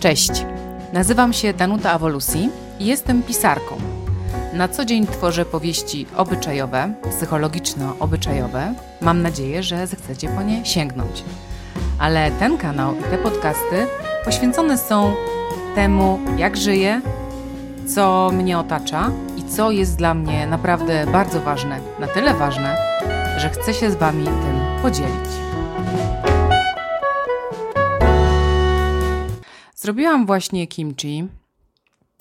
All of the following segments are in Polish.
Cześć, nazywam się Danuta Awolusi i jestem pisarką. Na co dzień tworzę powieści obyczajowe, psychologiczno-obyczajowe. Mam nadzieję, że zechcecie po nie sięgnąć. Ale ten kanał i te podcasty poświęcone są temu, jak żyję, co mnie otacza i co jest dla mnie naprawdę bardzo ważne. Na tyle ważne, że chcę się z Wami tym podzielić. Zrobiłam właśnie kimchi,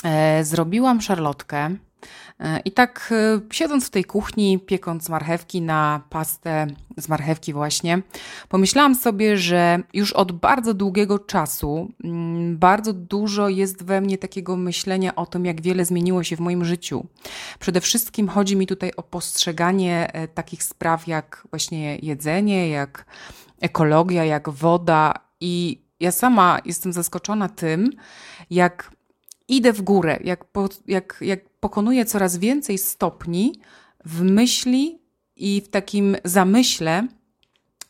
e, zrobiłam szarlotkę e, i tak e, siedząc w tej kuchni, piekąc marchewki na pastę z marchewki właśnie, pomyślałam sobie, że już od bardzo długiego czasu mm, bardzo dużo jest we mnie takiego myślenia o tym, jak wiele zmieniło się w moim życiu. Przede wszystkim chodzi mi tutaj o postrzeganie takich spraw jak właśnie jedzenie, jak ekologia, jak woda i ja sama jestem zaskoczona tym, jak idę w górę, jak, po, jak, jak pokonuję coraz więcej stopni w myśli i w takim zamyśle,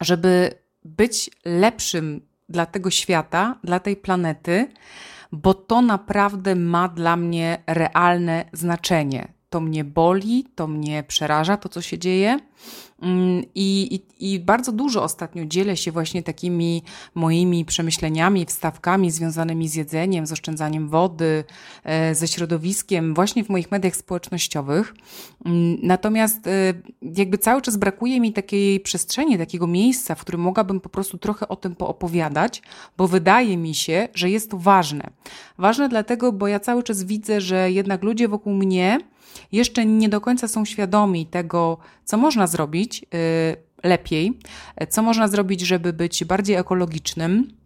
żeby być lepszym dla tego świata, dla tej planety, bo to naprawdę ma dla mnie realne znaczenie. To mnie boli, to mnie przeraża, to co się dzieje. Mm, I, i, I, bardzo dużo ostatnio dzielę się właśnie takimi moimi przemyśleniami, wstawkami związanymi z jedzeniem, z oszczędzaniem wody, e, ze środowiskiem, właśnie w moich mediach społecznościowych. Mm, natomiast e, jakby cały czas brakuje mi takiej przestrzeni, takiego miejsca, w którym mogłabym po prostu trochę o tym poopowiadać, bo wydaje mi się, że jest to ważne. Ważne dlatego, bo ja cały czas widzę, że jednak ludzie wokół mnie jeszcze nie do końca są świadomi tego, co można zrobić y, lepiej, co można zrobić, żeby być bardziej ekologicznym,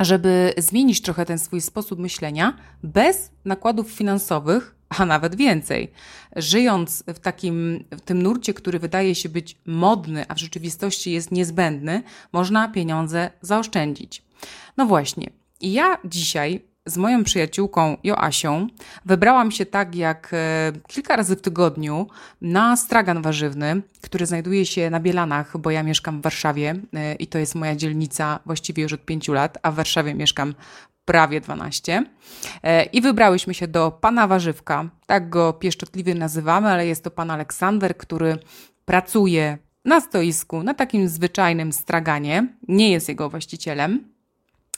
żeby zmienić trochę ten swój sposób myślenia bez nakładów finansowych, a nawet więcej. Żyjąc w takim, w tym nurcie, który wydaje się być modny, a w rzeczywistości jest niezbędny, można pieniądze zaoszczędzić. No właśnie. I ja dzisiaj z moją przyjaciółką Joasią wybrałam się tak jak e, kilka razy w tygodniu na stragan warzywny, który znajduje się na Bielanach, bo ja mieszkam w Warszawie e, i to jest moja dzielnica właściwie już od pięciu lat, a w Warszawie mieszkam prawie 12. E, I wybrałyśmy się do pana Warzywka, tak go pieszczotliwie nazywamy, ale jest to pan Aleksander, który pracuje na stoisku, na takim zwyczajnym straganie, nie jest jego właścicielem.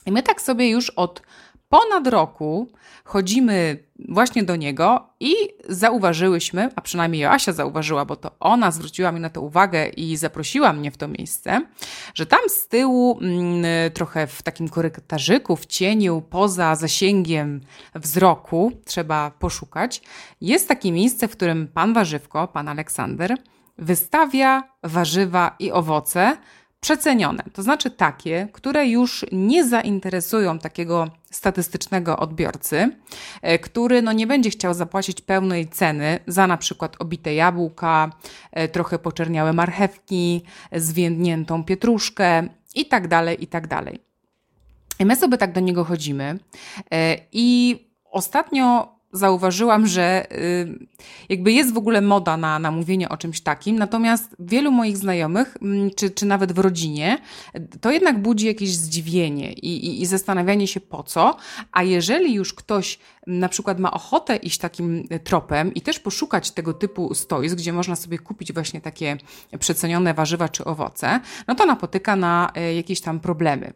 I my tak sobie już od ponad roku chodzimy właśnie do niego i zauważyłyśmy, a przynajmniej Joasia zauważyła, bo to ona zwróciła mi na to uwagę i zaprosiła mnie w to miejsce, że tam z tyłu, mm, trochę w takim korytarzyku, w cieniu, poza zasięgiem wzroku, trzeba poszukać, jest takie miejsce, w którym pan warzywko, pan Aleksander, wystawia warzywa i owoce przecenione, to znaczy takie, które już nie zainteresują takiego statystycznego odbiorcy, e, który no nie będzie chciał zapłacić pełnej ceny za na przykład obite jabłka, e, trochę poczerniałe marchewki, zwiędniętą pietruszkę i tak dalej, i tak dalej. My sobie tak do niego chodzimy e, i ostatnio zauważyłam, że y, jakby jest w ogóle moda na, na mówienie o czymś takim, natomiast wielu moich znajomych, mm, czy, czy nawet w rodzinie, to jednak budzi jakieś zdziwienie i, i, i zastanawianie się po co, a jeżeli już ktoś na przykład ma ochotę iść takim tropem i też poszukać tego typu stoisk, gdzie można sobie kupić właśnie takie przecenione warzywa czy owoce, no to napotyka na e, jakieś tam problemy.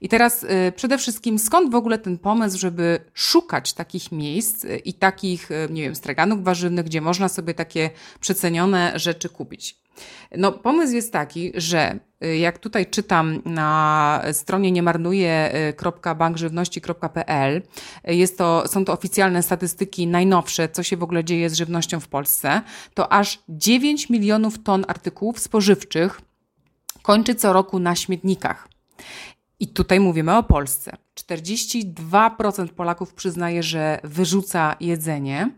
I teraz e, przede wszystkim skąd w ogóle ten pomysł, żeby szukać takich miejsc e, i takich, nie wiem, straganów warzywnych, gdzie można sobie takie przecenione rzeczy kupić? No, pomysł jest taki, że y, jak tutaj czytam na stronie niemarnuje.bankżywności.pl, y, jest to, są to oficjalne statystyki najnowsze, co się w ogóle dzieje z żywnością w Polsce, to aż 9 milionów ton artykułów spożywczych kończy co roku na śmietnikach. I tutaj mówimy o Polsce. 42% Polaków przyznaje, że wyrzuca jedzenie.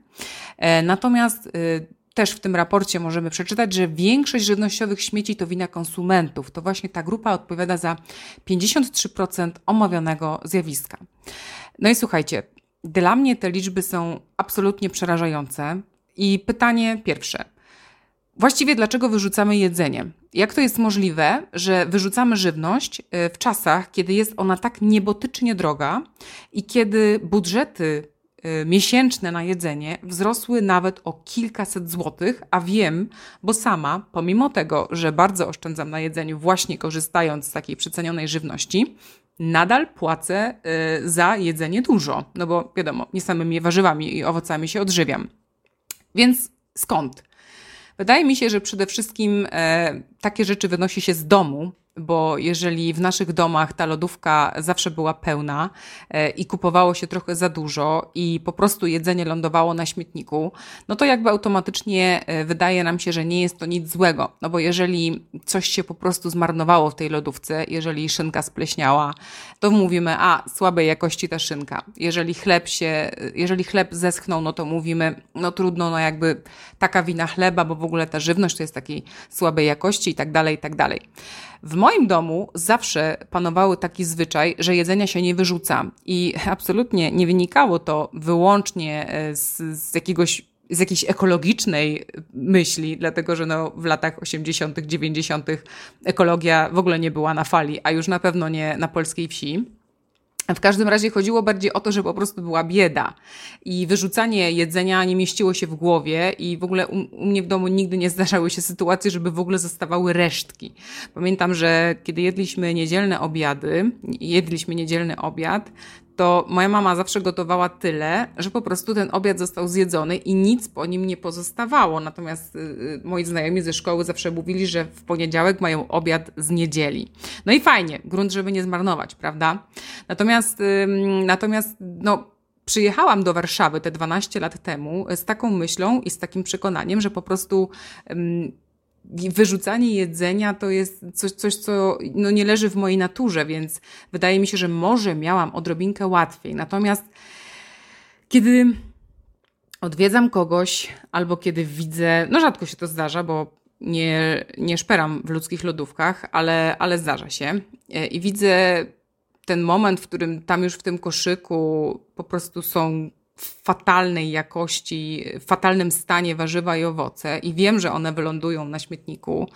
E, natomiast y, też w tym raporcie możemy przeczytać, że większość żywnościowych śmieci to wina konsumentów. To właśnie ta grupa odpowiada za 53% omawianego zjawiska. No i słuchajcie, dla mnie te liczby są absolutnie przerażające. I pytanie pierwsze. Właściwie dlaczego wyrzucamy jedzenie? Jak to jest możliwe, że wyrzucamy żywność y, w czasach, kiedy jest ona tak niebotycznie droga i kiedy budżety miesięczne na jedzenie wzrosły nawet o kilkaset złotych, a wiem, bo sama, pomimo tego, że bardzo oszczędzam na jedzeniu, właśnie korzystając z takiej przecenionej żywności, nadal płacę y, za jedzenie dużo. No bo wiadomo, nie samymi warzywami i owocami się odżywiam. Więc skąd? Wydaje mi się, że przede wszystkim e, takie rzeczy wynosi się z domu, bo jeżeli w naszych domach ta lodówka zawsze była pełna e, i kupowało się trochę za dużo i po prostu jedzenie lądowało na śmietniku, no to jakby automatycznie e, wydaje nam się, że nie jest to nic złego. No bo jeżeli coś się po prostu zmarnowało w tej lodówce, jeżeli szynka spleśniała, to mówimy, a słabej jakości ta szynka. Jeżeli chleb się, jeżeli chleb zeschnął, no to mówimy, no trudno, no jakby taka wina chleba, bo w ogóle ta żywność to jest takiej słabej jakości i tak dalej, i tak dalej. W moim domu zawsze panował taki zwyczaj, że jedzenia się nie wyrzuca i absolutnie nie wynikało to wyłącznie e, z, z jakiegoś z jakiejś ekologicznej myśli, dlatego że no w latach 80., 90. ekologia w ogóle nie była na fali, a już na pewno nie na polskiej wsi. W każdym razie chodziło bardziej o to, że po prostu była bieda i wyrzucanie jedzenia nie mieściło się w głowie i w ogóle u, u, mnie w domu nigdy nie zdarzały się sytuacje, żeby w ogóle zostawały resztki. Pamiętam, że kiedy jedliśmy niedzielne obiady, jedliśmy niedzielny obiad, to moja mama zawsze gotowała tyle, że po prostu ten obiad został zjedzony i nic po nim nie pozostawało. Natomiast y, y, moi znajomi ze szkoły zawsze mówili, że w poniedziałek mają obiad z niedzieli. No i fajnie, grunt, żeby nie zmarnować, prawda? Natomiast, natomiast no, przyjechałam do Warszawy te 12 lat temu z taką myślą i z takim przekonaniem, że po prostu wyrzucanie jedzenia to jest coś, coś co no, nie leży w mojej naturze, więc wydaje mi się, że może miałam odrobinkę łatwiej. Natomiast kiedy odwiedzam kogoś albo kiedy widzę, no rzadko się to zdarza, bo nie, nie szperam w ludzkich lodówkach, ale, ale zdarza się e, i widzę ten moment, w którym tam już w tym koszyku po prostu są w fatalnej jakości, w fatalnym stanie warzywa i owoce i wiem, że one wylądują na śmietniku,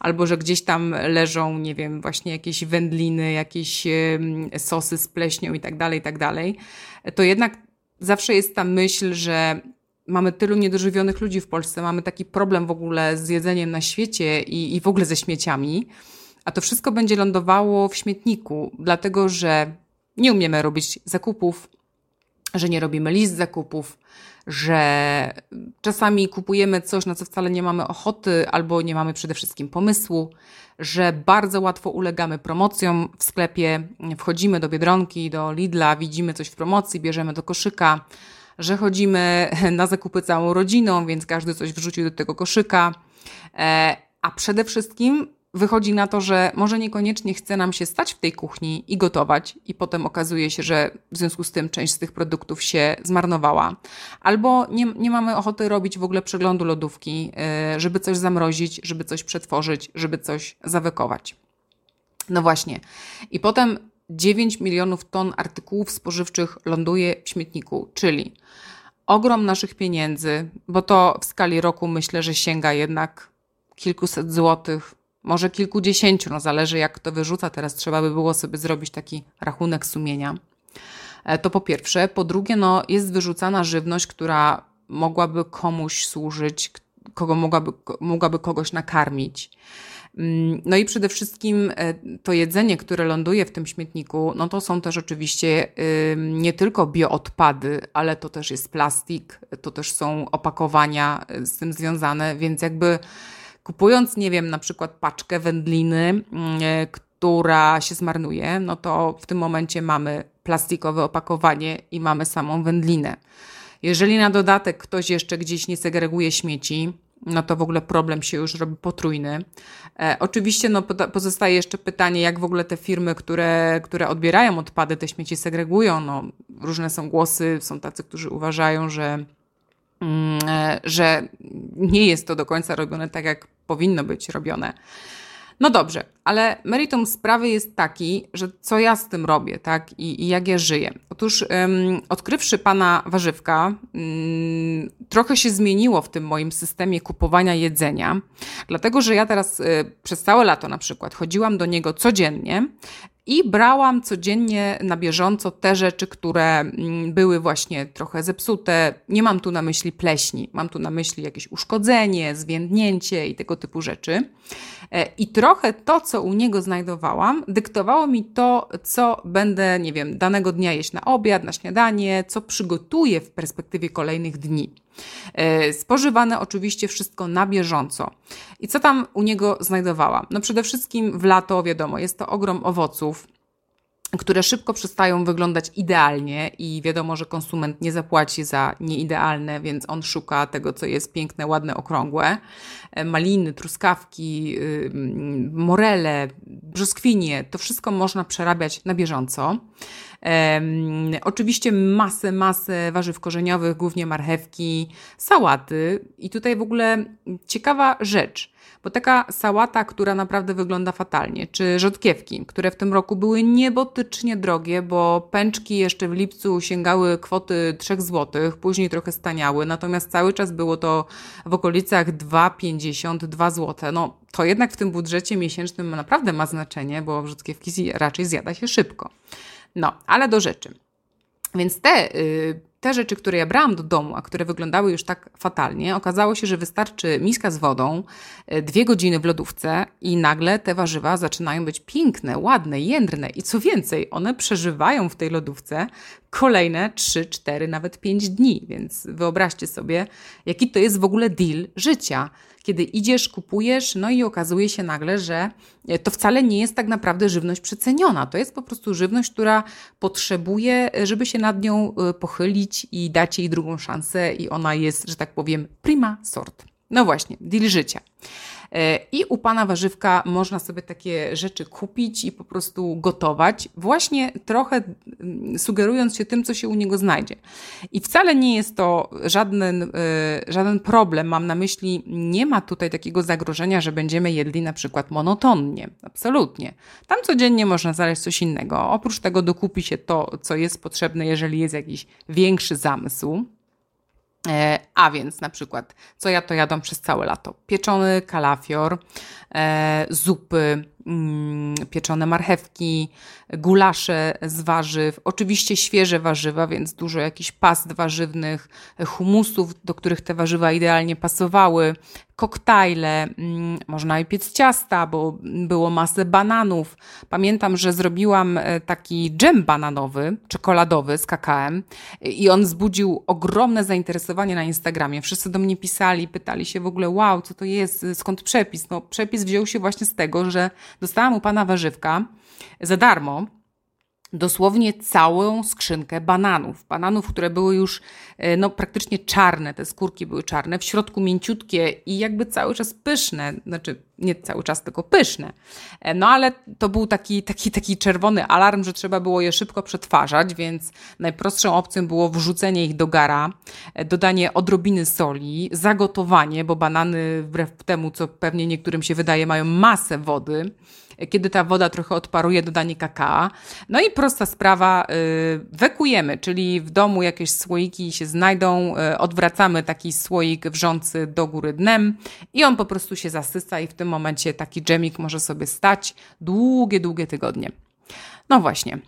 albo że gdzieś tam leżą, nie wiem, właśnie jakieś wędliny, jakieś sosy z pleśnią i tak dalej, i tak dalej, to jednak zawsze jest ta myśl, że mamy tylu niedożywionych ludzi w Polsce, mamy taki problem w ogóle z jedzeniem na świecie i, i w ogóle ze śmieciami, a to wszystko będzie lądowało w śmietniku, dlatego że nie umiemy robić zakupów, że nie robimy list zakupów, że czasami kupujemy coś, na co wcale nie mamy ochoty albo nie mamy przede wszystkim pomysłu, że bardzo łatwo ulegamy promocjom w sklepie, wchodzimy do Biedronki, do Lidla, widzimy coś w promocji, bierzemy do koszyka, że chodzimy na zakupy całą rodziną, więc każdy coś wrzucił do tego koszyka. E, a przede wszystkim wychodzi na to, że może niekoniecznie chce nam się stać w tej kuchni i gotować, i potem okazuje się, że w związku z tym część z tych produktów się zmarnowała, albo nie, nie mamy ochoty robić w ogóle przeglądu lodówki, e, żeby coś zamrozić, żeby coś przetworzyć, żeby coś zawekować. No właśnie. I potem 9 milionów ton artykułów spożywczych ląduje w śmietniku, czyli ogrom naszych pieniędzy, bo to w skali roku myślę, że sięga jednak kilkuset złotych, może kilkudziesięciu, no zależy jak to wyrzuca. Teraz trzeba by było sobie zrobić taki rachunek sumienia. E, to po pierwsze. Po drugie, no, jest wyrzucana żywność, która mogłaby komuś służyć, kogo mogłaby, mogłaby kogoś nakarmić. Mm, no i przede wszystkim e, to jedzenie, które ląduje w tym śmietniku, no to są też oczywiście nie tylko bioodpady, ale to też jest plastik, to też są opakowania e, z tym związane, więc jakby kupując, nie wiem, na przykład paczkę wędliny, mm, e, która się zmarnuje, no to w tym momencie mamy plastikowe opakowanie i mamy samą wędlinę. Jeżeli na dodatek ktoś jeszcze gdzieś nie segreguje śmieci, no to w ogóle problem się już robi potrójny. E, oczywiście no, pozostaje jeszcze pytanie, jak w ogóle te firmy, które, które odbierają odpady, te śmieci segregują. No, różne są głosy, są tacy, którzy uważają, że że nie jest to do końca robione tak, jak powinno być robione. No dobrze, ale meritum sprawy jest taki, że co ja z tym robię, tak? I, i jak ja żyję. Otóż odkrywszy pana warzywka, um, trochę się zmieniło w tym moim systemie kupowania jedzenia, dlatego że ja teraz y, przez całe lato na przykład chodziłam do niego codziennie i brałam codziennie na bieżąco te rzeczy, które mm, były właśnie trochę zepsute. Nie mam tu na myśli pleśni, mam tu na myśli jakieś uszkodzenie, zwiędnięcie i tego typu rzeczy. E, I trochę to, co u niego znajdowałam, dyktowało mi to, co będę, nie wiem, danego dnia jeść na obiad, na śniadanie, co przygotuję w perspektywie kolejnych dni. E, spożywane oczywiście wszystko na bieżąco. I co tam u niego znajdowałam? No przede wszystkim w lato, wiadomo, jest to ogrom owoców, które szybko przestają wyglądać idealnie i wiadomo, że konsument nie zapłaci za nieidealne, więc on szuka tego, co jest piękne, ładne, okrągłe. E, maliny, truskawki, morele, brzoskwinie, to wszystko można przerabiać na bieżąco. Oczywiście masę, masę warzyw korzeniowych, głównie marchewki, sałaty. I tutaj w ogóle ciekawa rzecz, bo taka sałata, która naprawdę wygląda fatalnie, czy rzodkiewki, które w tym roku były niebotycznie drogie, bo pęczki jeszcze w lipcu sięgały kwoty 3 zł, później trochę staniały, natomiast cały czas było to w okolicach 2,50, 2 zł. No to jednak w tym budżecie miesięcznym naprawdę ma znaczenie, bo rzodkiewki raczej zjada się szybko. No, ale do rzeczy. Więc te, y, te rzeczy, które ja brałam do domu, a które wyglądały już tak fatalnie, okazało się, że wystarczy miska z wodą, y, dwie godziny w lodówce i nagle te warzywa zaczynają być piękne, ładne, jędrne i co więcej, one przeżywają w tej lodówce kolejne 3, 4, nawet 5 dni. Więc wyobraźcie sobie, jaki to jest w ogóle deal życia kiedy idziesz, kupujesz, no i okazuje się nagle, że to wcale nie jest tak naprawdę żywność przeceniona. To jest po prostu żywność, która potrzebuje, żeby się nad nią y, i dać jej drugą szansę, i ona jest, że tak powiem, prima sort. No właśnie, deal życia. E, I u pana warzywka można sobie takie rzeczy kupić i po prostu gotować, właśnie trochę mm, sugerując się tym, co się u niego znajdzie. I wcale nie jest to żaden, e, żaden problem. Mam na myśli, nie ma tutaj takiego zagrożenia, że będziemy jedli na przykład monotonnie. Absolutnie. Tam codziennie można znaleźć coś innego. Oprócz tego dokupi się to, co jest potrzebne, jeżeli jest jakiś większy zamysł. E, a więc na przykład, co ja to jadam przez całe lato? Pieczony kalafior, e, zupy, pieczone marchewki, gulasze z warzyw, oczywiście świeże warzywa, więc dużo jakichś past warzywnych, humusów, do których te warzywa idealnie pasowały, koktajle, mm, można i piec ciasta, bo było masę bananów. Pamiętam, że zrobiłam e, taki dżem bananowy, czekoladowy z kakałem i on wzbudził ogromne zainteresowanie na Instagramie. Wszyscy do mnie pisali, pytali się w ogóle, wow, co to jest, skąd przepis? No przepis wziął się właśnie z tego, że dostałam u pana warzywka za darmo dosłownie całą skrzynkę bananów. Bananów, które były już e, no, praktycznie czarne, te skórki były czarne, w środku mięciutkie i jakby cały czas pyszne, znaczy nie cały czas, tylko pyszne. E, no ale to był taki, taki, taki czerwony alarm, że trzeba było je szybko przetwarzać, więc najprostszą opcją było wrzucenie ich do gara, e, dodanie odrobiny soli, zagotowanie, bo banany wbrew temu, co pewnie niektórym się wydaje, mają masę wody, kiedy ta woda trochę odparuje, dodanie kakao. No i prosta sprawa, y, wekujemy, czyli w domu jakieś słoiki się znajdą, y, odwracamy taki słoik wrzący do góry dnem i on po prostu się zasysa i w tym momencie taki dżemik może sobie stać długie, długie tygodnie. No właśnie.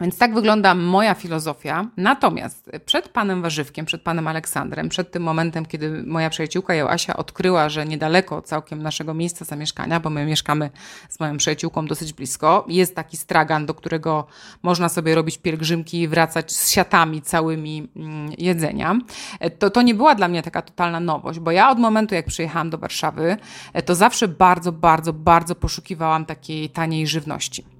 Więc tak wygląda moja filozofia. Natomiast przed panem Warzywkiem, przed panem Aleksandrem, przed tym momentem, kiedy moja przyjaciółka Joasia odkryła, że niedaleko całkiem naszego miejsca zamieszkania, bo my mieszkamy z moją przyjaciółką dosyć blisko, jest taki stragan, do którego można sobie robić pielgrzymki i wracać z siatami całymi mm, jedzenia. To, to nie była dla mnie taka totalna nowość, bo ja od momentu, jak przyjechałam do Warszawy, to zawsze bardzo, bardzo, bardzo poszukiwałam takiej taniej żywności.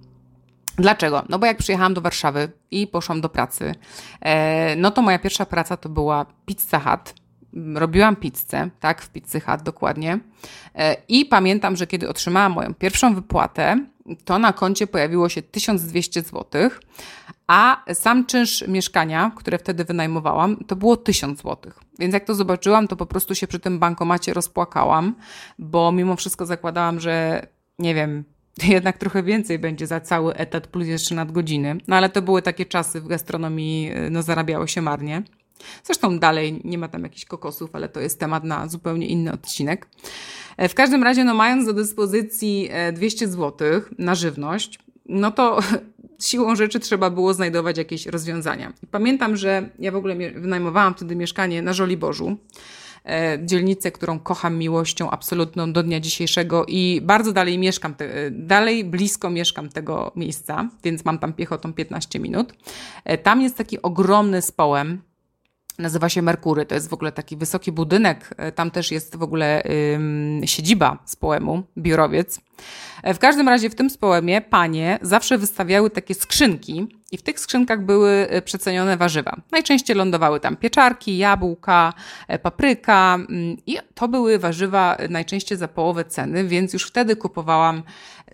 Dlaczego? No bo jak przyjechałam do Warszawy i poszłam do pracy, e, no to moja pierwsza praca to była Pizza Hut. Robiłam pizzę, tak, w Pizzy Hut dokładnie. E, I pamiętam, że kiedy otrzymałam moją pierwszą wypłatę, to na koncie pojawiło się 1200 zł, a sam czynsz mieszkania, które wtedy wynajmowałam, to było 1000 zł. Więc jak to zobaczyłam, to po prostu się przy tym bankomacie rozpłakałam, bo mimo wszystko zakładałam, że nie wiem, jednak trochę więcej będzie za cały etat plus jeszcze nadgodziny. No ale to były takie czasy w gastronomii, y, no zarabiało się marnie. Zresztą dalej nie ma tam jakichś kokosów, ale to jest temat na zupełnie inny odcinek. E, w każdym razie, no mając do dyspozycji 200 e, zł na żywność, no to siłą rzeczy trzeba było znajdować jakieś rozwiązania. Pamiętam, że ja w ogóle wynajmowałam wtedy mieszkanie na Żoliborzu, e, dzielnicę, którą kocham miłością absolutną do dnia dzisiejszego i bardzo dalej mieszkam, te, dalej blisko mieszkam tego miejsca, więc mam tam piechotą 15 minut. Tam jest taki ogromny społem, Nazywa się Merkury. To jest w ogóle taki wysoki budynek. E, tam też jest w ogóle ym, siedziba z poemu, biurowiec. E, w każdym razie w tym spoemie panie zawsze wystawiały takie skrzynki i w tych skrzynkach były e, przecenione warzywa. Najczęściej lądowały tam pieczarki, jabłka, papryka mm, i to były warzywa najczęściej za połowę ceny, więc już wtedy kupowałam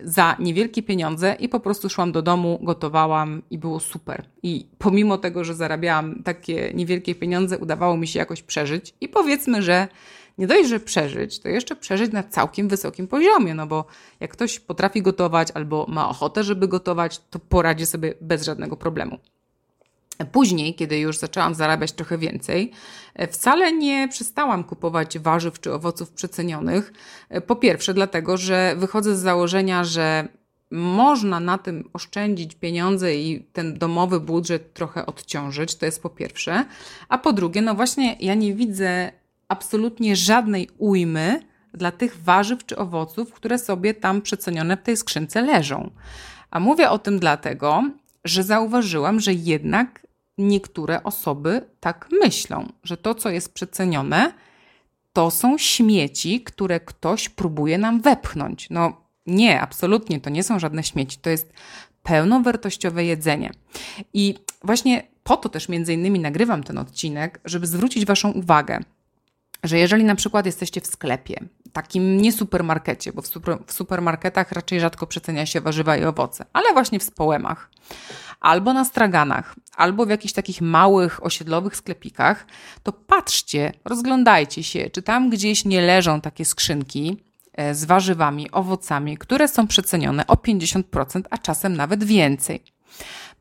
za niewielkie pieniądze i po prostu szłam do domu, gotowałam i było super. I pomimo tego, że zarabiałam takie niewielkie pieniądze, udawało mi się jakoś przeżyć i powiedzmy, że nie dość, że przeżyć, to jeszcze przeżyć na całkiem wysokim poziomie, no bo jak ktoś potrafi gotować albo ma ochotę, żeby gotować, to poradzi sobie bez żadnego problemu. Później, kiedy już zaczęłam zarabiać trochę więcej, wcale nie przestałam kupować warzyw czy owoców przecenionych. Po pierwsze, dlatego, że wychodzę z założenia, że można na tym oszczędzić pieniądze i ten domowy budżet trochę odciążyć, to jest po pierwsze. A po drugie, no właśnie, ja nie widzę absolutnie żadnej ujmy dla tych warzyw czy owoców, które sobie tam przecenione w tej skrzynce leżą. A mówię o tym dlatego, że zauważyłam, że jednak niektóre osoby tak myślą, że to, co jest przecenione, to są śmieci, które ktoś próbuje nam wepchnąć. No nie, absolutnie to nie są żadne śmieci, to jest pełnowartościowe jedzenie. I właśnie po to też między innymi nagrywam ten odcinek, żeby zwrócić Waszą uwagę, że jeżeli na przykład jesteście w sklepie, takim nie supermarkecie, bo w, super, w supermarketach raczej rzadko przecenia się warzywa i owoce, ale właśnie w społemach, albo na straganach, albo w jakichś takich małych osiedlowych sklepikach, to patrzcie, rozglądajcie się, czy tam gdzieś nie leżą takie skrzynki e, z warzywami, owocami, które są przecenione o 50%, a czasem nawet więcej.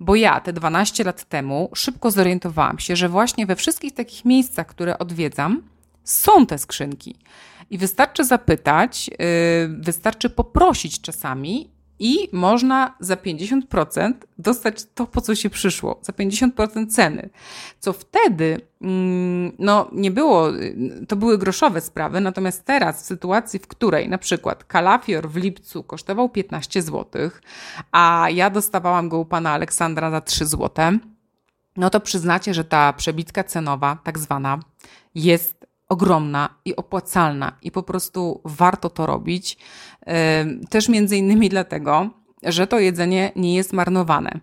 Bo ja te 12 lat temu szybko zorientowałam się, że właśnie we wszystkich takich miejscach, które odwiedzam, są te skrzynki. I wystarczy zapytać, yy, wystarczy poprosić czasami i można za 50% dostać to, po co się przyszło, za 50% ceny. Co wtedy, mm, no nie było, to były groszowe sprawy, natomiast teraz w sytuacji, w której na przykład kalafior w lipcu kosztował 15 zł, a ja dostawałam go u pana Aleksandra za 3 zł, no to przyznacie, że ta przebitka cenowa, tak zwana, jest ogromna i opłacalna i po prostu warto to robić. Też między innymi dlatego, że to jedzenie nie jest marnowane.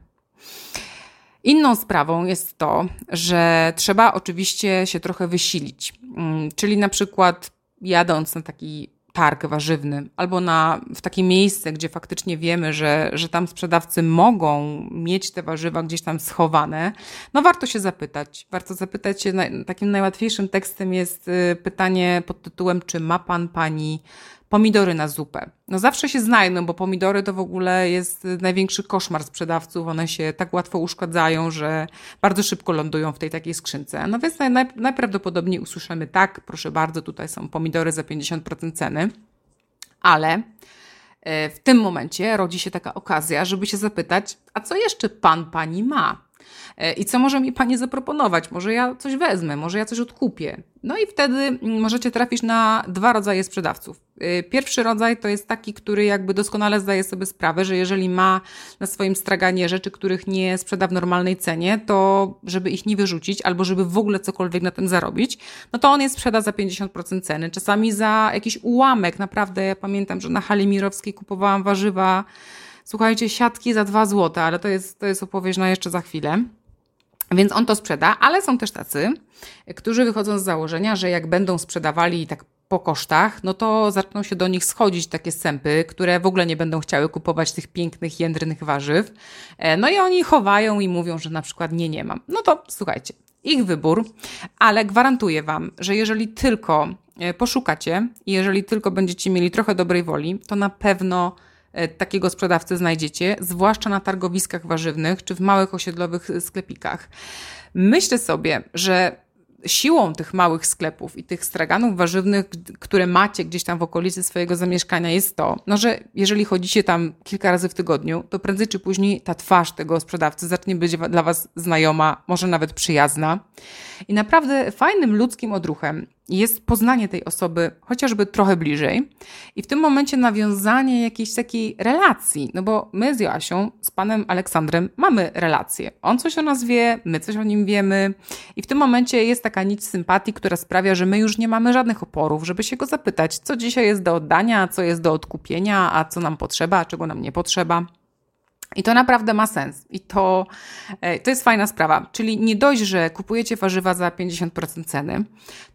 Inną sprawą jest to, że trzeba oczywiście się trochę wysilić. Mm, czyli na przykład jadąc na taki targ warzywny albo na, w takie miejsce, gdzie faktycznie wiemy, że, że tam sprzedawcy mogą mieć te warzywa gdzieś tam schowane, no warto się zapytać. Warto zapytać się, takim najłatwiejszym tekstem jest y, pytanie pod tytułem, czy ma pan, pani pomidory na zupę. No zawsze się znajdą, bo pomidory to w ogóle jest największy koszmar sprzedawców. One się tak łatwo uszkadzają, że bardzo szybko lądują w tej takiej skrzynce. No więc naj, najprawdopodobniej usłyszymy tak, proszę bardzo, tutaj są pomidory za 50% ceny. Ale e, w tym momencie rodzi się taka okazja, żeby się zapytać, a co jeszcze pan, pani ma? E, I co może mi Pani zaproponować? Może ja coś wezmę, może ja coś odkupię. No i wtedy mm, możecie trafić na dwa rodzaje sprzedawców. E, pierwszy rodzaj to jest taki, który jakby doskonale zdaje sobie sprawę, że jeżeli ma na swoim straganie rzeczy, których nie sprzeda w normalnej cenie, to żeby ich nie wyrzucić albo żeby w ogóle cokolwiek na tym zarobić, no to on je sprzeda za 50% ceny, czasami za jakiś ułamek. Naprawdę ja pamiętam, że na hali mirowskiej kupowałam warzywa słuchajcie, siatki za 2 zł, ale to jest, to jest opowieść na jeszcze za chwilę. Więc on to sprzeda, ale są też tacy, którzy wychodzą z założenia, że jak będą sprzedawali tak po kosztach, no to zaczną się do nich schodzić takie sępy, które w ogóle nie będą chciały kupować tych pięknych, jędrnych warzyw. E, no i oni chowają i mówią, że na przykład nie, nie mam. No to słuchajcie, ich wybór, ale gwarantuję Wam, że jeżeli tylko e, poszukacie i jeżeli tylko będziecie mieli trochę dobrej woli, to na pewno takiego sprzedawcę znajdziecie, zwłaszcza na targowiskach warzywnych czy w małych osiedlowych sklepikach. Myślę sobie, że siłą tych małych sklepów i tych straganów warzywnych, które macie gdzieś tam w okolicy swojego zamieszkania, jest to, no, że jeżeli chodzicie tam kilka razy w tygodniu, to prędzej czy później ta twarz tego sprzedawcy zacznie być dla Was znajoma, może nawet przyjazna. I naprawdę fajnym ludzkim odruchem jest poznanie tej osoby chociażby trochę bliżej i w tym momencie nawiązanie jakiejś takiej relacji, no bo my z Joasią, z panem Aleksandrem mamy relację. On coś o nas wie, my coś o nim wiemy i w tym momencie jest taka nić sympatii, która sprawia, że my już nie mamy żadnych oporów, żeby się go zapytać, co dzisiaj jest do oddania, co jest do odkupienia, a co nam potrzeba, a czego nam nie potrzeba. I to naprawdę ma sens. I to, e, to jest fajna sprawa. Czyli nie dość, że kupujecie warzywa za 50% ceny,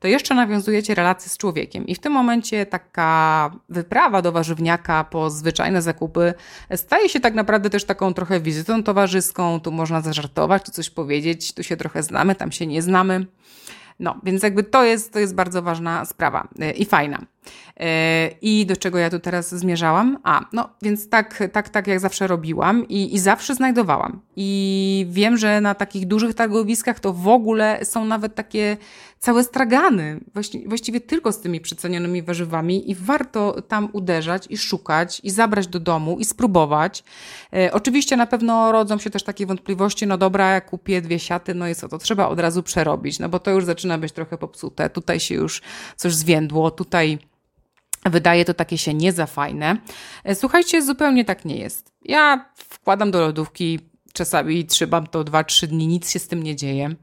to jeszcze nawiązujecie relacje z człowiekiem. I w tym momencie taka wyprawa do warzywniaka po zwyczajne zakupy staje się tak naprawdę też taką trochę wizytą towarzyską. Tu można zażartować, tu coś powiedzieć, tu się trochę znamy, tam się nie znamy. No, więc jakby to jest, to jest bardzo ważna sprawa e, i fajna. E, I do czego ja tu teraz zmierzałam? A, no więc tak, tak, tak jak zawsze robiłam i, i zawsze znajdowałam. I wiem, że na takich dużych targowiskach to w ogóle są nawet takie całe stragany, właściwie, tylko z tymi przecenionymi warzywami i warto tam uderzać i szukać i zabrać do domu i spróbować. E, oczywiście na pewno rodzą się też takie wątpliwości, no dobra, jak kupię dwie siaty, no i co, to trzeba od razu przerobić, no bo to już zaczyna być trochę popsute, tutaj się już coś zwiędło, tutaj Wydaje to takie się nie za fajne. E, słuchajcie, zupełnie tak nie jest. Ja wkładam do lodówki czasami trzymam to 2-3 dni, nic się z tym nie dzieje.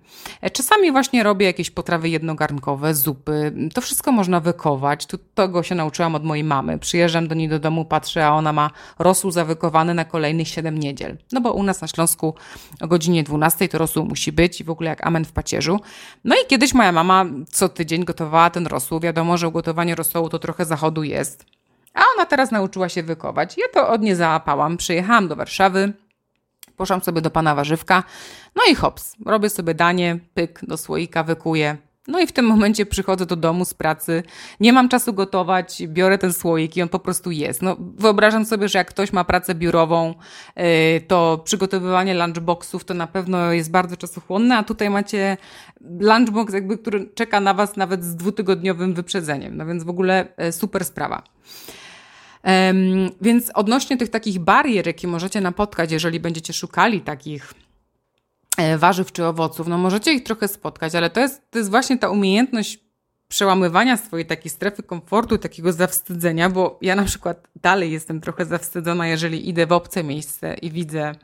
E, czasami właśnie robię jakieś potrawy jednogarnkowe, zupy. To wszystko można wykować. Tu, tego się nauczyłam od mojej mamy. Przyjeżdżam do niej do domu, patrzę, a ona ma rosół zawykowany na kolejnych 7 niedziel. No bo u nas na Śląsku o godzinie 12 to rosół musi być i w ogóle jak amen w pacierzu. No i kiedyś moja mama co tydzień gotowała ten rosół. Wiadomo, że ugotowanie rosołu to trochę zachodu jest. A ona teraz nauczyła się wykować. Ja to od niej załapałam. Przyjechałam do Warszawy, Poszłam sobie do pana warzywka, no i hops, robię sobie danie, pyk do słoika, wykuję. No i w tym momencie przychodzę do domu z pracy, nie mam czasu gotować, biorę ten słoik i on po prostu jest. No, wyobrażam sobie, że jak ktoś ma pracę biurową, yy, to przygotowywanie lunchboxów to na pewno jest bardzo czasochłonne, a tutaj macie lunchbox, jakby, który czeka na Was nawet z dwutygodniowym wyprzedzeniem. No więc w ogóle yy, super sprawa. Więc odnośnie tych takich barier, jakie możecie napotkać, jeżeli będziecie szukali takich e, warzyw czy owoców, no możecie ich trochę spotkać, ale to jest, to jest właśnie ta umiejętność przełamywania swojej takiej strefy komfortu, takiego zawstydzenia, bo ja na przykład dalej jestem trochę zawstydzona, jeżeli idę w obce miejsce i widzę,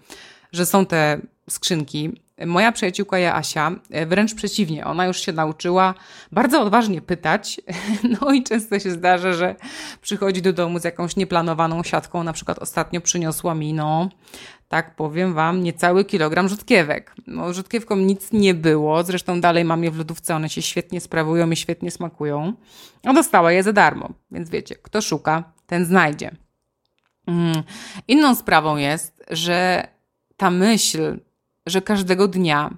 że są te skrzynki Moja przyjaciółka Asia, e, wręcz przeciwnie, ona już się nauczyła bardzo odważnie pytać, no i często się zdarza, że przychodzi do domu z jakąś nieplanowaną siatką, na przykład ostatnio przyniosła mi, no, tak powiem Wam, niecały kilogram rzutkiewek. No, rzutkiewkom nic nie było, zresztą dalej mam je w lodówce, one się świetnie sprawują i świetnie smakują. A dostała je za darmo, więc wiecie, kto szuka, ten znajdzie. Mm. Inną sprawą jest, że ta myśl, że każdego dnia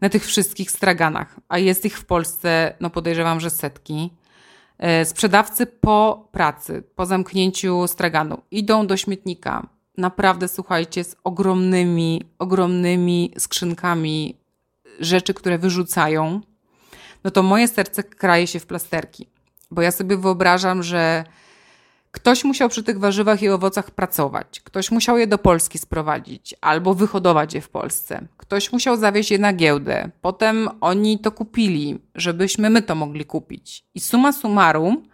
na tych wszystkich straganach, a jest ich w Polsce, no podejrzewam, że setki, e, sprzedawcy po pracy, po zamknięciu straganu idą do śmietnika. Naprawdę, słuchajcie, z ogromnymi, ogromnymi skrzynkami rzeczy, które wyrzucają, no to moje serce kraje się w plasterki. Bo ja sobie wyobrażam, że Ktoś musiał przy tych warzywach i owocach pracować, ktoś musiał je do Polski sprowadzić albo wyhodować je w Polsce, ktoś musiał zawieźć je na giełdę, potem oni to kupili, żebyśmy my to mogli kupić. I suma summarum,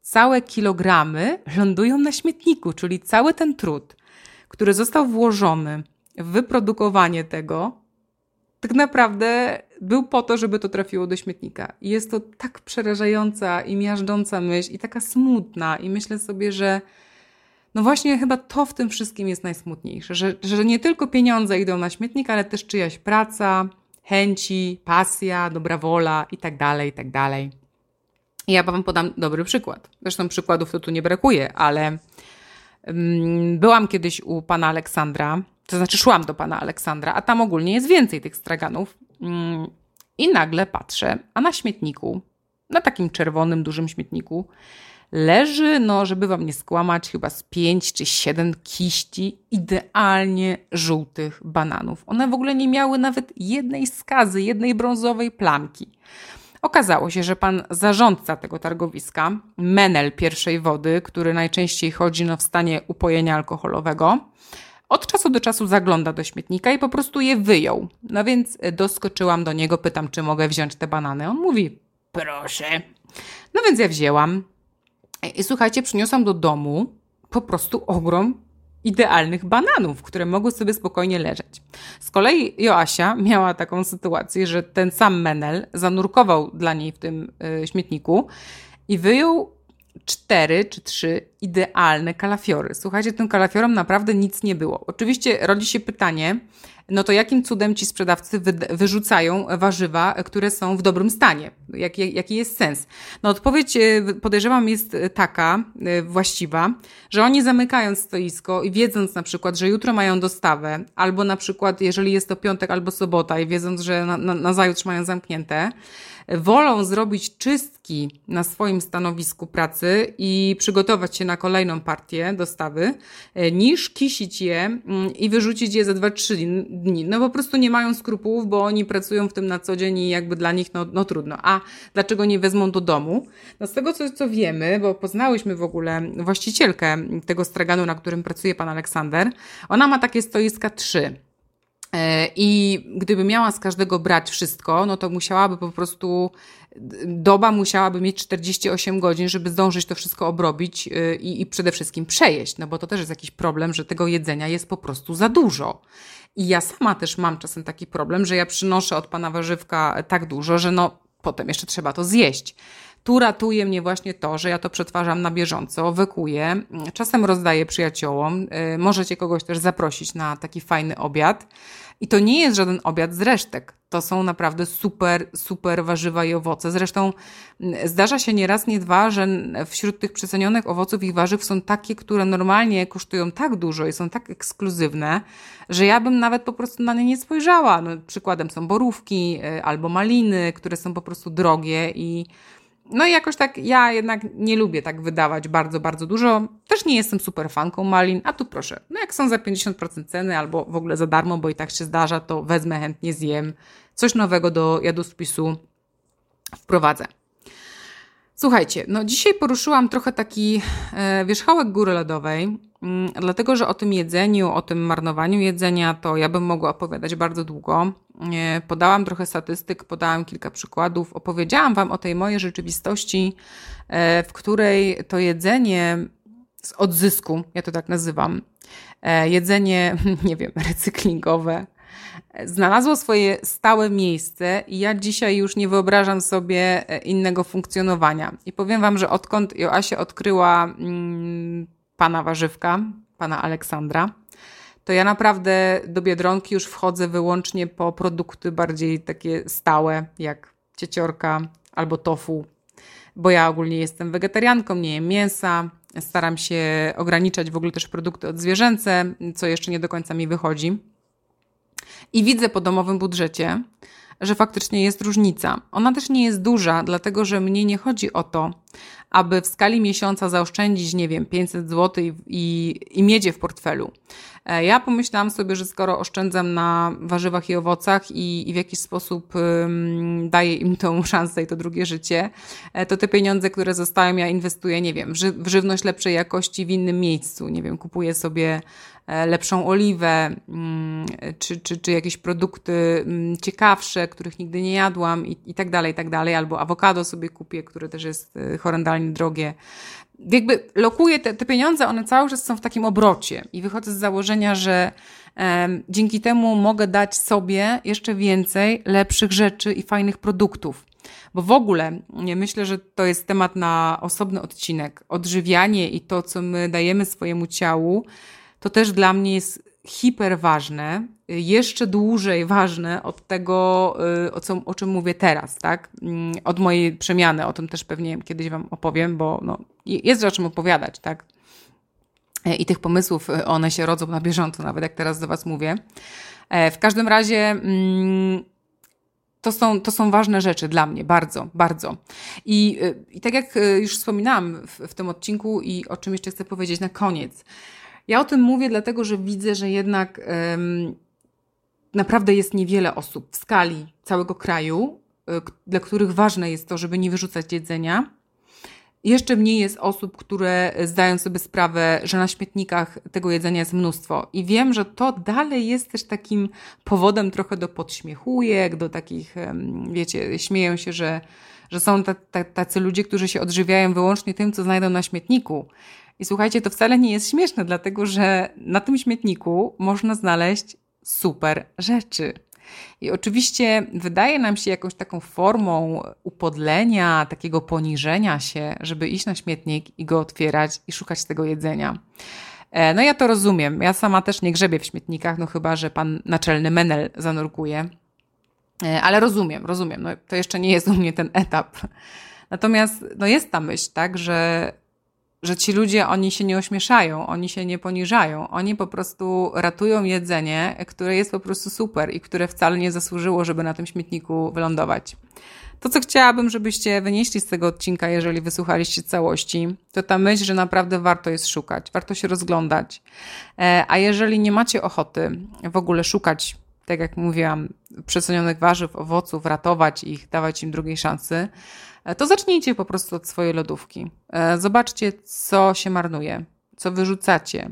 całe kilogramy lądują na śmietniku, czyli cały ten trud, który został włożony w wyprodukowanie tego, tak naprawdę był po to, żeby to trafiło do śmietnika. I jest to tak przerażająca i miażdżąca myśl i taka smutna i myślę sobie, że no właśnie chyba to w tym wszystkim jest najsmutniejsze, że, że nie tylko pieniądze idą na śmietnik, ale też czyjaś praca, chęci, pasja, dobra wola i tak dalej, i tak dalej. Ja Wam podam dobry przykład. Zresztą przykładów to tu nie brakuje, ale um, byłam kiedyś u pana Aleksandra to znaczy szłam do pana Aleksandra, a tam ogólnie jest więcej tych straganów. Mm, I nagle patrzę, a na śmietniku, na takim czerwonym, dużym śmietniku, leży, no żeby wam nie skłamać, chyba z pięć czy siedem kiści idealnie żółtych bananów. One w ogóle nie miały nawet jednej skazy, jednej brązowej plamki. Okazało się, że pan zarządca tego targowiska, menel pierwszej wody, który najczęściej chodzi no w stanie upojenia alkoholowego, od czasu do czasu zagląda do śmietnika i po prostu je wyjął. No więc doskoczyłam do niego, pytam, czy mogę wziąć te banany. On mówi, proszę. No więc ja wzięłam. I słuchajcie, przyniosłam do domu po prostu ogrom idealnych bananów, które mogły sobie spokojnie leżeć. Z kolei Joasia miała taką sytuację, że ten sam Menel zanurkował dla niej w tym y, śmietniku i wyjął cztery czy trzy idealne kalafiory. Słuchajcie, tym kalafiorom naprawdę nic nie było. Oczywiście rodzi się pytanie, no to jakim cudem ci sprzedawcy wy, wyrzucają warzywa, które są w dobrym stanie? Jaki, jaki jest sens? No odpowiedź e, podejrzewam jest taka e, właściwa, że oni zamykając stoisko i wiedząc na przykład, że jutro mają dostawę, albo na przykład jeżeli jest to piątek albo sobota i wiedząc, że na, na, na zajutrz mają zamknięte, wolą zrobić czystki na swoim stanowisku pracy i przygotować się na kolejną partię dostawy, e, niż kisić je mm, i wyrzucić je za 2-3 dni. No po prostu nie mają skrupułów, bo oni pracują w tym na co dzień i jakby dla nich no, no trudno. A dlaczego nie wezmą do domu? No z tego co, co wiemy, bo poznałyśmy w ogóle właścicielkę tego straganu, na którym pracuje pan Aleksander, ona ma takie stoiska trzy. E, I gdyby miała z każdego brać wszystko, no to musiałaby po prostu, doba musiałaby mieć 48 godzin, żeby zdążyć to wszystko obrobić e, i, i przede wszystkim przejeść, no bo to też jest jakiś problem, że tego jedzenia jest po prostu za dużo. I ja sama też mam czasem taki problem, że ja przynoszę od pana warzywka tak dużo, że no potem jeszcze trzeba to zjeść. Tu ratuje mnie właśnie to, że ja to przetwarzam na bieżąco, wykuję, czasem rozdaję przyjaciołom. E, możecie kogoś też zaprosić na taki fajny obiad. I to nie jest żaden obiad z resztek. To są naprawdę super, super warzywa i owoce. Zresztą mm, zdarza się nie raz, nie dwa, że wśród tych przecenionych owoców i warzyw są takie, które normalnie kosztują tak dużo i są tak ekskluzywne, że ja bym nawet po prostu na nie nie spojrzała. No, przykładem są borówki y, albo maliny, które są po prostu drogie i no i jakoś tak ja jednak nie lubię tak wydawać bardzo, bardzo dużo. Też nie jestem super fanką malin, a tu proszę, no jak są za 50% ceny albo w ogóle za darmo, bo i tak się zdarza, to wezmę chętnie, zjem. Coś nowego do jadłospisu wprowadzę. Słuchajcie, no dzisiaj poruszyłam trochę taki e, wierzchołek góry lodowej, mm, dlatego że o tym jedzeniu, o tym marnowaniu jedzenia, to ja bym mogła opowiadać bardzo długo. E, podałam trochę statystyk, podałam kilka przykładów, opowiedziałam Wam o tej mojej rzeczywistości, e, w której to jedzenie z odzysku, ja to tak nazywam, jedzenie, nie wiem, recyklingowe, znalazło swoje stałe miejsce i ja dzisiaj już nie wyobrażam sobie e, innego funkcjonowania. I powiem Wam, że odkąd Joasia odkryła mm, pana warzywka, pana Aleksandra, to ja naprawdę do Biedronki już wchodzę wyłącznie po produkty bardziej takie stałe, jak cieciorka albo tofu, bo ja ogólnie jestem wegetarianką, nie jem mięsa, staram się ograniczać w ogóle też produkty odzwierzęce, co jeszcze nie do końca mi wychodzi. I widzę po domowym budżecie, że faktycznie jest różnica. Ona też nie jest duża, dlatego że mnie nie chodzi o to, aby w skali miesiąca zaoszczędzić, nie wiem, 500 zł i, i, i mieć je w portfelu. E, ja pomyślałam sobie, że skoro oszczędzam na warzywach i owocach i, i w jakiś sposób daję im tą szansę i to drugie życie, e, to te pieniądze, które zostają, ja inwestuję, nie wiem, w, ży w żywność lepszej jakości w innym miejscu. Nie wiem, kupuję sobie e, lepszą oliwę, um, czy, czy, czy jakieś produkty um, ciekawsze, których nigdy nie jadłam i, i tak dalej, i tak dalej. Albo awokado sobie kupię, które też jest horrendalnie drogie jakby lokuję te, te pieniądze, one cały czas są w takim obrocie i wychodzę z założenia, że dzięki temu mogę dać sobie jeszcze więcej lepszych rzeczy i fajnych produktów. Bo w ogóle nie myślę, że to jest temat na osobny odcinek. Odżywianie i to, co my dajemy swojemu ciału, to też dla mnie jest hiperważne, jeszcze dłużej ważne od tego, y, o, co, o czym mówię teraz, tak? Mm, od mojej przemiany, o tym też pewnie kiedyś Wam opowiem, bo no, jest o czym opowiadać, tak? E, I tych pomysłów, y, one się rodzą na bieżąco, nawet jak teraz do Was mówię. E, w każdym razie, mm, to są, to są ważne rzeczy dla mnie, bardzo, bardzo. I, i tak jak już wspominałam w, w tym odcinku i o czym jeszcze chcę powiedzieć na koniec. Ja o tym mówię dlatego, że widzę, że jednak naprawdę jest niewiele osób w skali całego kraju, y, dla których ważne jest to, żeby nie wyrzucać jedzenia. Jeszcze mniej jest osób, które zdają sobie sprawę, że na śmietnikach tego jedzenia jest mnóstwo. I wiem, że to dalej jest też takim powodem trochę do podśmiechujek, do takich, wiecie, śmieją się, że, że są tacy ludzie, którzy się odżywiają wyłącznie tym, co znajdą na śmietniku. I słuchajcie, to wcale nie jest śmieszne, dlatego że na tym śmietniku można znaleźć super rzeczy. I oczywiście wydaje nam się jakąś taką formą upodlenia, takiego poniżenia się, żeby iść na śmietnik i go otwierać i szukać tego jedzenia. E, no ja to rozumiem. Ja sama też nie grzebię w śmietnikach, no chyba, że pan naczelny Menel zanurkuje. E, ale rozumiem, rozumiem. No, to jeszcze nie jest u mnie ten etap. Natomiast no jest ta myśl, tak, że że ci ludzie, oni się nie ośmieszają, oni się nie poniżają, oni po prostu ratują jedzenie, które jest po prostu super i które wcale nie zasłużyło, żeby na tym śmietniku wylądować. To, co chciałabym, żebyście wynieśli z tego odcinka, jeżeli wysłuchaliście całości, to ta myśl, że naprawdę warto jest szukać, warto się rozglądać. E, a jeżeli nie macie ochoty w ogóle szukać, tak jak mówiłam, przecenionych warzyw, owoców, ratować ich, dawać im drugiej szansy, to zacznijcie po prostu od swojej lodówki. E, zobaczcie, co się marnuje, co wyrzucacie,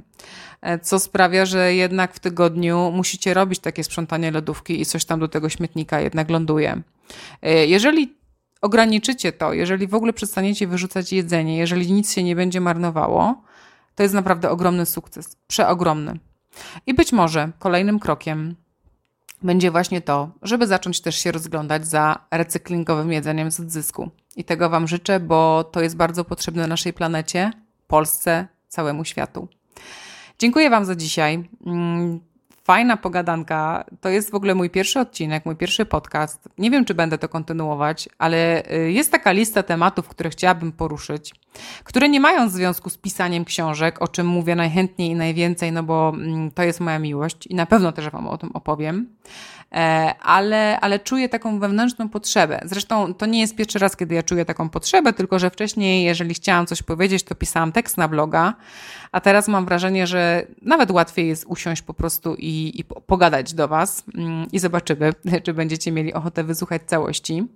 e, co sprawia, że jednak w tygodniu musicie robić takie sprzątanie lodówki i coś tam do tego śmietnika jednak ląduje. Jeżeli ograniczycie to, jeżeli w ogóle przestaniecie wyrzucać jedzenie, jeżeli nic się nie będzie marnowało, to jest naprawdę ogromny sukces, przeogromny. I być może kolejnym krokiem będzie właśnie to, żeby zacząć też się rozglądać za recyklingowym jedzeniem z odzysku. I tego Wam życzę, bo to jest bardzo potrzebne naszej planecie, Polsce, całemu światu. Dziękuję Wam za dzisiaj. Mm, fajna pogadanka. To jest w ogóle mój pierwszy odcinek, mój pierwszy podcast. Nie wiem, czy będę to kontynuować, ale y, jest taka lista tematów, które chciałabym poruszyć, które nie mają związku z pisaniem książek, o czym mówię najchętniej i najwięcej, no bo mm, to jest moja miłość i na pewno też Wam o tym opowiem. E, ale, ale czuję taką wewnętrzną potrzebę. Zresztą to nie jest pierwszy raz, kiedy ja czuję taką potrzebę, tylko że wcześniej, jeżeli chciałam coś powiedzieć, to pisałam tekst na bloga, a teraz mam wrażenie, że nawet łatwiej jest usiąść po prostu i, i pogadać do Was mm, i zobaczymy, czy będziecie mieli ochotę wysłuchać całości.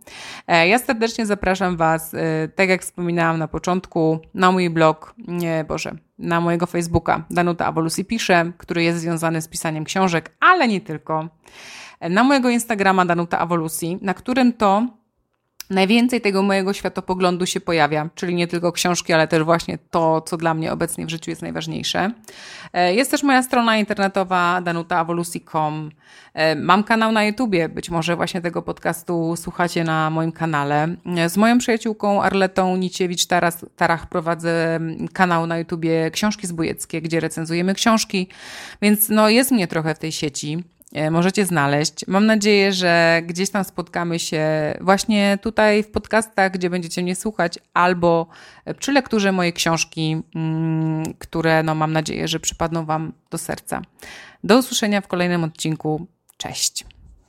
E, ja serdecznie zapraszam Was, e, tak jak wspominałam na początku, na mój blog, nie, Boże, na mojego Facebooka Danuta Awolusi Pisze, który jest związany z pisaniem książek, ale nie tylko na mojego Instagrama Danuta Awolusi, na którym to najwięcej tego mojego światopoglądu się pojawia, czyli nie tylko książki, ale też właśnie to, co dla mnie obecnie w życiu jest najważniejsze. E, jest też moja strona internetowa danutaawolusi.com. E, mam kanał na YouTubie, być może właśnie tego podcastu słuchacie na moim kanale. E, z moją przyjaciółką Arletą Niciewicz-Tarach prowadzę kanał na YouTubie Książki Zbójeckie, gdzie recenzujemy książki, więc no jest mnie trochę w tej sieci. E, możecie znaleźć. Mam nadzieję, że gdzieś tam spotkamy się właśnie tutaj w podcastach, gdzie będziecie mnie słuchać, albo przy lekturze mojej książki, mm, które no, mam nadzieję, że przypadną Wam do serca. Do usłyszenia w kolejnym odcinku. Cześć.